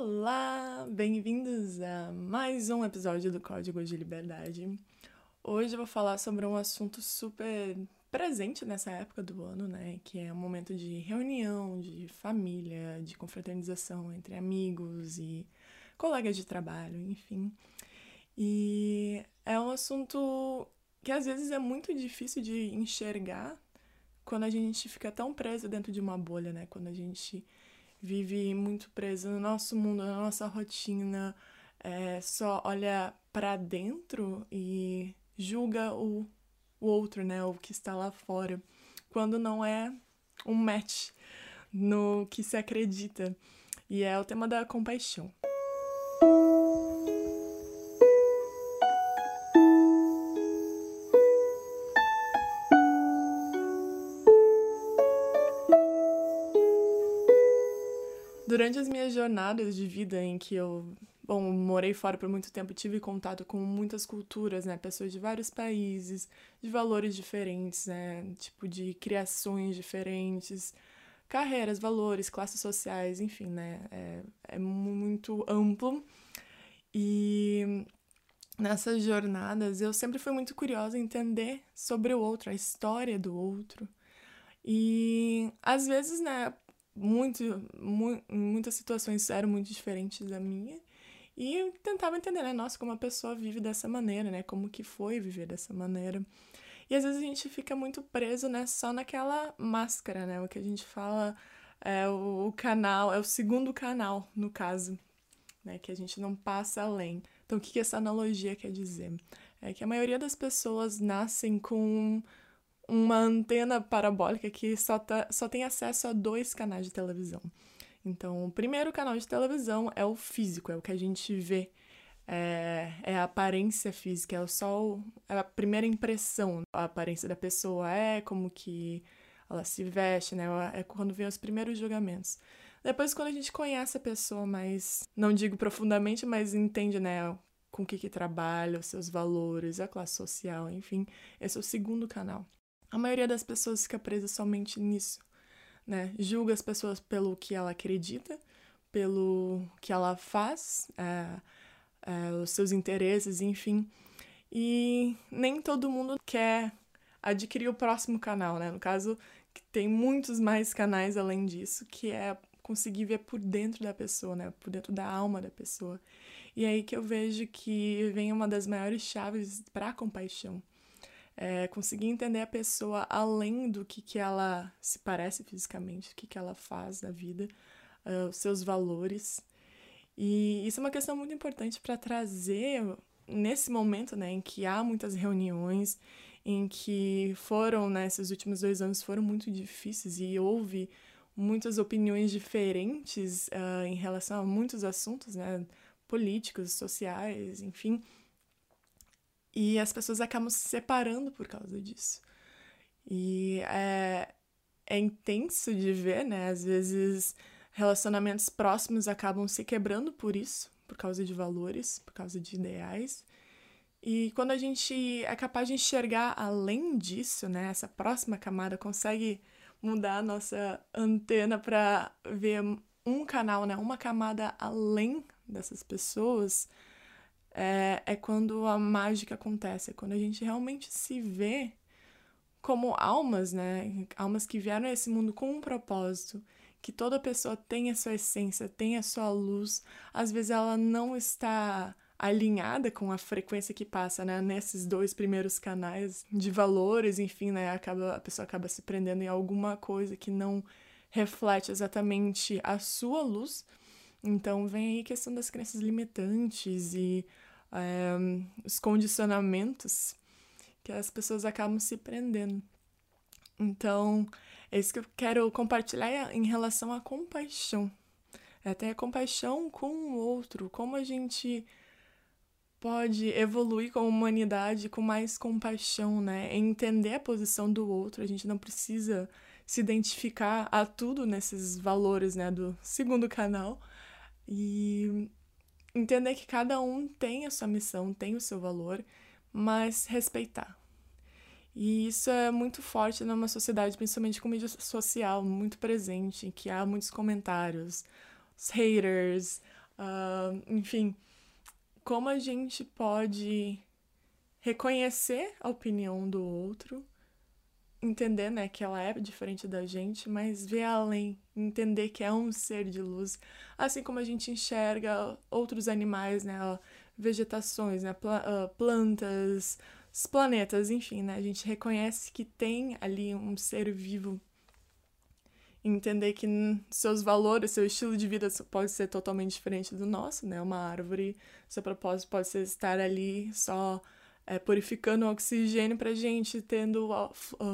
Olá, bem-vindos a mais um episódio do Código de Liberdade. Hoje eu vou falar sobre um assunto super presente nessa época do ano, né? Que é um momento de reunião, de família, de confraternização entre amigos e colegas de trabalho, enfim. E é um assunto que às vezes é muito difícil de enxergar quando a gente fica tão preso dentro de uma bolha, né? Quando a gente vive muito preso no nosso mundo, na nossa rotina, é, só olha para dentro e julga o, o outro, né? O que está lá fora, quando não é um match no que se acredita. E é o tema da compaixão. Durante as minhas jornadas de vida em que eu, bom, morei fora por muito tempo, tive contato com muitas culturas, né, pessoas de vários países, de valores diferentes, né, tipo de criações diferentes, carreiras, valores, classes sociais, enfim, né, é, é muito amplo. E nessas jornadas eu sempre fui muito curiosa em entender sobre o outro, a história do outro. E às vezes, né, muito, mu muitas situações eram muito diferentes da minha. E eu tentava entender, né? Nossa, como a pessoa vive dessa maneira, né? Como que foi viver dessa maneira. E às vezes a gente fica muito preso, né? Só naquela máscara, né? O que a gente fala é o, canal, é o segundo canal, no caso, né? Que a gente não passa além. Então, o que essa analogia quer dizer? É que a maioria das pessoas nascem com uma antena parabólica que só, tá, só tem acesso a dois canais de televisão. Então, o primeiro canal de televisão é o físico, é o que a gente vê, é, é a aparência física, é o só é a primeira impressão. A aparência da pessoa é como que ela se veste, né? É quando vem os primeiros julgamentos. Depois, quando a gente conhece a pessoa mais, não digo profundamente, mas entende, né? Com o que, que trabalha, os seus valores, a classe social, enfim, esse é o segundo canal. A maioria das pessoas fica presa somente nisso, né? Julga as pessoas pelo que ela acredita, pelo que ela faz, é, é, os seus interesses, enfim. E nem todo mundo quer adquirir o próximo canal, né? No caso, tem muitos mais canais além disso, que é conseguir ver por dentro da pessoa, né? Por dentro da alma da pessoa. E é aí que eu vejo que vem uma das maiores chaves para a compaixão é, conseguir entender a pessoa além do que, que ela se parece fisicamente, o que, que ela faz na vida, uh, os seus valores. E isso é uma questão muito importante para trazer nesse momento, né, em que há muitas reuniões, em que foram, né, esses últimos dois anos foram muito difíceis e houve muitas opiniões diferentes uh, em relação a muitos assuntos, né, políticos, sociais, enfim. E as pessoas acabam se separando por causa disso. E é, é intenso de ver, né? Às vezes relacionamentos próximos acabam se quebrando por isso, por causa de valores, por causa de ideais. E quando a gente é capaz de enxergar além disso, né, essa próxima camada consegue mudar a nossa antena para ver um canal, né, uma camada além dessas pessoas, é, é quando a mágica acontece, é quando a gente realmente se vê como almas, né? Almas que vieram a esse mundo com um propósito, que toda pessoa tem a sua essência, tem a sua luz. Às vezes ela não está alinhada com a frequência que passa, né, nesses dois primeiros canais de valores, enfim, né, acaba a pessoa acaba se prendendo em alguma coisa que não reflete exatamente a sua luz. Então vem aí questão das crenças limitantes e é, os condicionamentos que as pessoas acabam se prendendo. Então, é isso que eu quero compartilhar em relação à compaixão. É ter a compaixão com o outro, como a gente pode evoluir como humanidade com mais compaixão, né? Entender a posição do outro, a gente não precisa se identificar a tudo nesses valores, né, do segundo canal. E entender que cada um tem a sua missão, tem o seu valor, mas respeitar. E isso é muito forte numa sociedade, principalmente com mídia social, muito presente, que há muitos comentários, os haters, Uh, enfim, como a gente pode reconhecer a opinião do outro, entender né, que ela é diferente da gente, mas ver além, entender que é um ser de luz, assim como a gente enxerga outros animais, né, vegetações, né, ah, plantas, os planetas, enfim, né, a gente reconhece que tem ali um ser vivo entender que seus valores, seu estilo de vida pode ser totalmente diferente do nosso, né? Uma árvore, seu propósito pode ser estar ali só é, purificando o oxigênio pra gente, tendo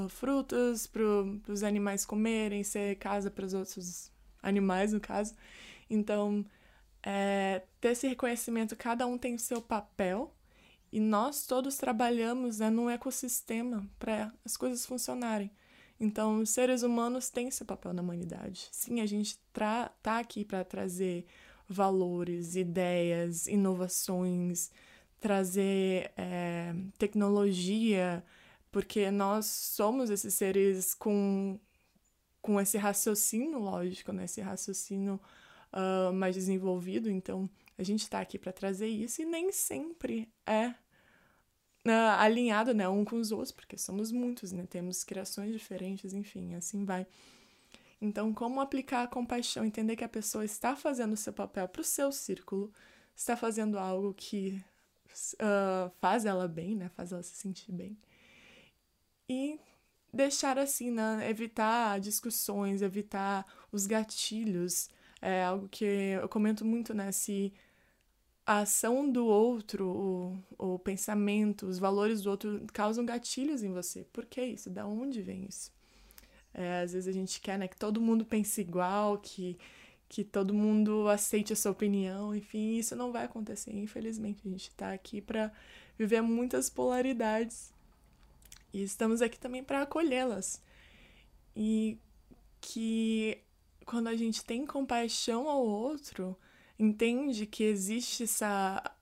frutas para os animais comerem, ser casa para os outros animais, no caso. Então, é, ter esse reconhecimento, cada um tem o seu papel e nós todos trabalhamos né, num ecossistema para as coisas funcionarem. Então, os seres humanos têm seu papel na humanidade. Sim, a gente está aqui para trazer valores, ideias, inovações, trazer é, tecnologia, porque nós somos esses seres com, com esse raciocínio lógico, né? esse raciocínio uh, mais desenvolvido. Então, a gente está aqui para trazer isso e nem sempre é uh, alinhado, né, um com os outros, porque somos muitos, né, temos criações diferentes, enfim, assim vai. Então, como aplicar a compaixão, entender que a pessoa está fazendo o seu papel para o seu círculo, está fazendo algo que uh, faz ela bem, né, faz ela se sentir bem. E deixar assim, né, evitar discussões, evitar os gatilhos, é algo que eu comento muito, né, se a ação do outro, o, o pensamento, os valores do outro causam gatilhos em você. Por que isso? Da onde vem isso? É, às vezes a gente quer né, que todo mundo pense igual, que, que todo mundo aceite a sua opinião, enfim, isso não vai acontecer, infelizmente. A gente está aqui para viver muitas polaridades e estamos aqui também para acolhê-las. E que quando a gente tem compaixão ao outro, entende que existe essa,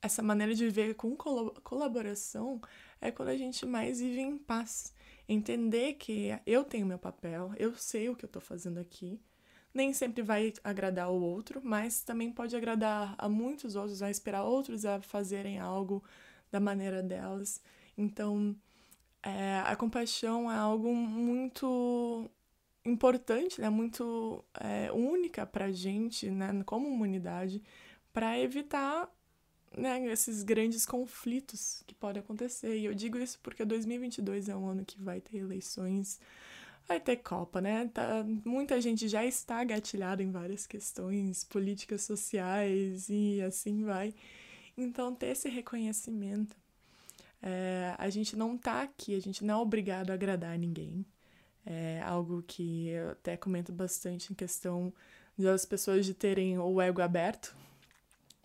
essa maneira de viver com colaboração, é quando a gente mais vive em paz. Entender que eu tenho meu papel, eu sei o que eu estou fazendo aqui. Nem sempre vai agradar o outro, mas também pode agradar a muitos outros, vai esperar outros a fazerem algo da maneira delas. Então, é, a compaixão é algo muito importante, né, muito é, única para a gente, né, como humanidade, para evitar né, esses grandes conflitos que podem acontecer. E eu digo isso porque 2022 é um ano que vai ter eleições, vai ter Copa, né? Tá, muita gente já está gatilhada em várias questões políticas sociais e assim vai. Então, ter esse reconhecimento. É, a gente não tá aqui, a gente não é obrigado a agradar ninguém. É algo que eu até comento bastante em questão das pessoas de terem o ego aberto,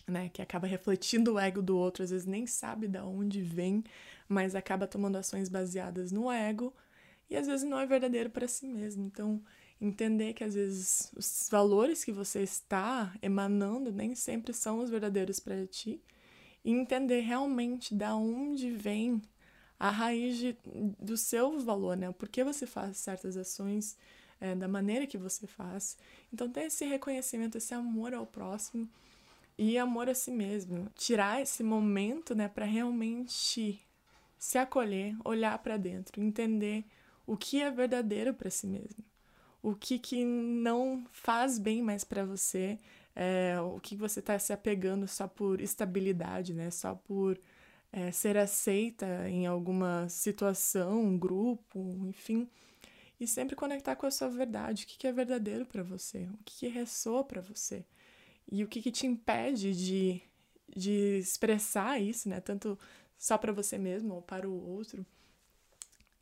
né, que acaba refletindo o ego do outro, às vezes nem sabe de onde vem, mas acaba tomando ações baseadas no ego e às vezes não é verdadeiro para si mesmo. Então, entender que às vezes os valores que você está emanando nem sempre são os verdadeiros para ti e entender realmente da onde vem a raiz de, do seu valor, né? Por que você faz certas ações é, da maneira que você faz. Então, ter esse reconhecimento, esse amor ao próximo e amor a si mesmo. Tirar esse momento, né, para realmente se acolher, olhar para dentro, entender o que é verdadeiro para si mesmo. O que, que não faz bem mais para você, é, o que você está se apegando só por estabilidade, né? Só por é, ser aceita em alguma situação, grupo, enfim, e sempre conectar com a sua verdade, o que, que é verdadeiro para você, o que, que ressoa para você e o que, que te impede de, de expressar isso, né? Tanto só para você mesmo ou para o outro.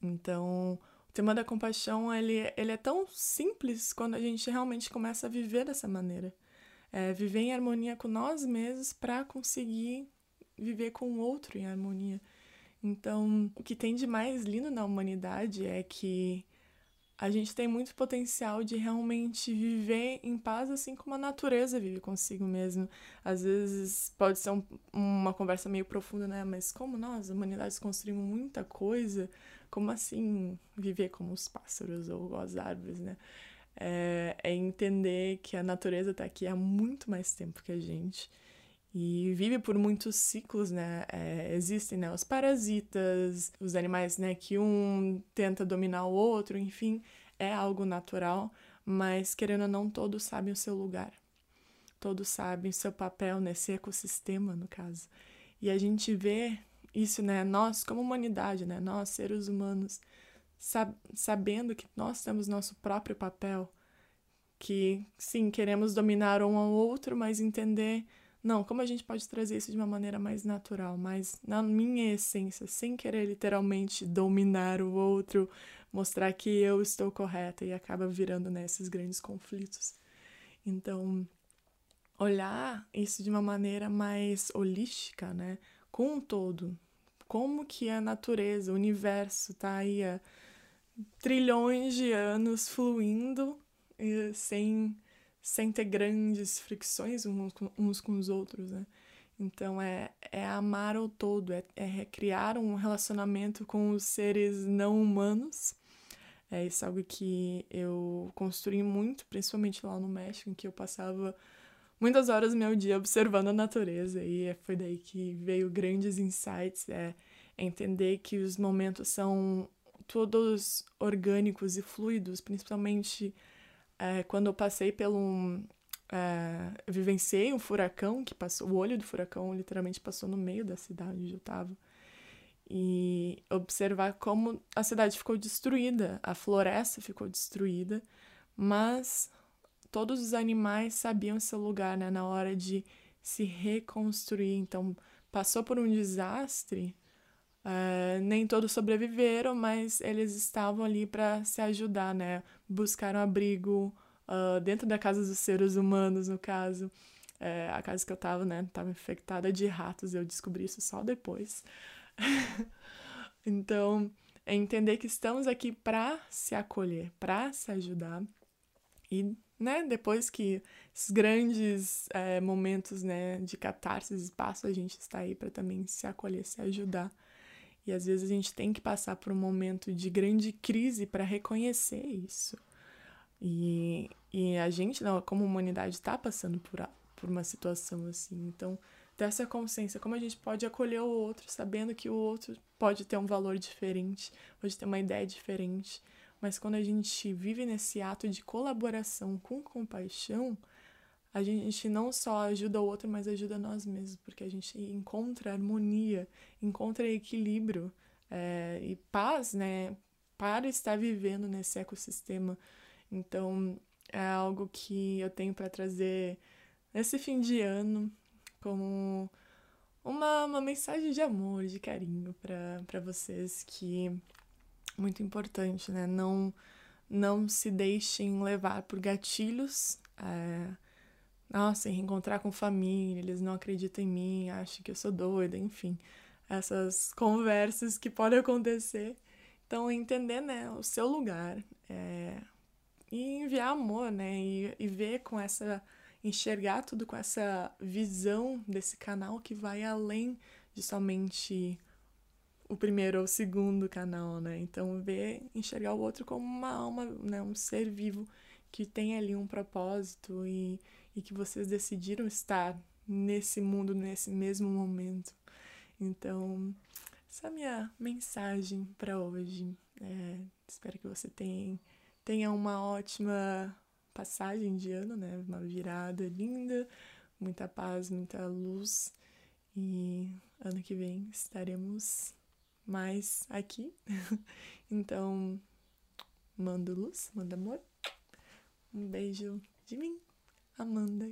Então, o tema da compaixão ele, ele é tão simples quando a gente realmente começa a viver dessa maneira. É, viver em harmonia com nós mesmos para conseguir viver com o outro em harmonia. Então, o que tem de mais lindo na humanidade é que a gente tem muito potencial de realmente viver em paz, assim como a natureza vive consigo mesmo. Às vezes pode ser um, uma conversa meio profunda, né? Mas como nós, humanidades, construímos muita coisa, como assim viver como os pássaros ou as árvores, né? é, é entender que a natureza está aqui há muito mais tempo que a gente e vive por muitos ciclos, né? É, existem né, os parasitas, os animais né, que um tenta dominar o outro, enfim, é algo natural, mas querendo ou não, todos sabem o seu lugar, todos sabem o seu papel nesse ecossistema, no caso. E a gente vê isso, né? Nós, como humanidade, né? Nós, seres humanos, sab sabendo que nós temos nosso próprio papel, que sim, queremos dominar um ao outro, mas entender não, como a gente pode trazer isso de uma maneira mais natural, mais na minha essência, sem querer literalmente dominar o outro, mostrar que eu estou correta e acaba virando nesses né, grandes conflitos. Então, olhar isso de uma maneira mais holística, né? Com um todo. Como que a natureza, o universo tá aí há trilhões de anos fluindo sem sem ter grandes fricções uns com, uns com os outros, né? Então é, é amar o todo, é, é criar um relacionamento com os seres não humanos. É isso é algo que eu construí muito, principalmente lá no México, em que eu passava muitas horas do meu dia observando a natureza e foi daí que veio grandes insights, é, é entender que os momentos são todos orgânicos e fluidos, principalmente é, quando eu passei pelo. É, eu vivenciei um furacão que passou. O olho do furacão literalmente passou no meio da cidade onde eu estava. E observar como a cidade ficou destruída, a floresta ficou destruída, mas todos os animais sabiam seu lugar né, na hora de se reconstruir. Então, passou por um desastre, Uh, nem todos sobreviveram, mas eles estavam ali para se ajudar, né? Buscaram abrigo uh, dentro da casa dos seres humanos, no caso. Uh, a casa que eu tava, né? Tava infectada de ratos, eu descobri isso só depois. então, é entender que estamos aqui para se acolher, para se ajudar. E, né, depois que esses grandes é, momentos, né, de catarse passam, a gente está aí para também se acolher, se ajudar. E às vezes a gente tem que passar por um momento de grande crise para reconhecer isso. E, e a gente, como humanidade, está passando por, por uma situação assim. Então, ter essa consciência, como a gente pode acolher o outro, sabendo que o outro pode ter um valor diferente, pode ter uma ideia diferente. Mas quando a gente vive nesse ato de colaboração com compaixão, a gente não só ajuda o outro, mas ajuda nós mesmos, porque a gente encontra harmonia, encontra equilíbrio é, e paz, né, para estar vivendo nesse ecossistema. Então, é algo que eu tenho para trazer nesse fim de ano como uma, uma mensagem de amor, de carinho para vocês, que muito importante, né? Não, não se deixem levar por gatilhos. É, nossa, reencontrar com família, eles não acreditam em mim, acham que eu sou doida, enfim. Essas conversas que podem acontecer. Então, entender, né, o seu lugar é, e enviar amor, né, e, e ver com essa, enxergar tudo com essa visão desse canal que vai além de somente o primeiro ou o segundo canal, né? Então, ver, enxergar o outro como uma alma, né, um ser vivo que tem ali um propósito e e que vocês decidiram estar nesse mundo, nesse mesmo momento. Então, essa é a minha mensagem para hoje. É, espero que você tenha, tenha uma ótima passagem de ano, né? Uma virada linda, muita paz, muita luz. E ano que vem estaremos mais aqui. então, manda luz, manda amor. Um beijo de mim. Amanda.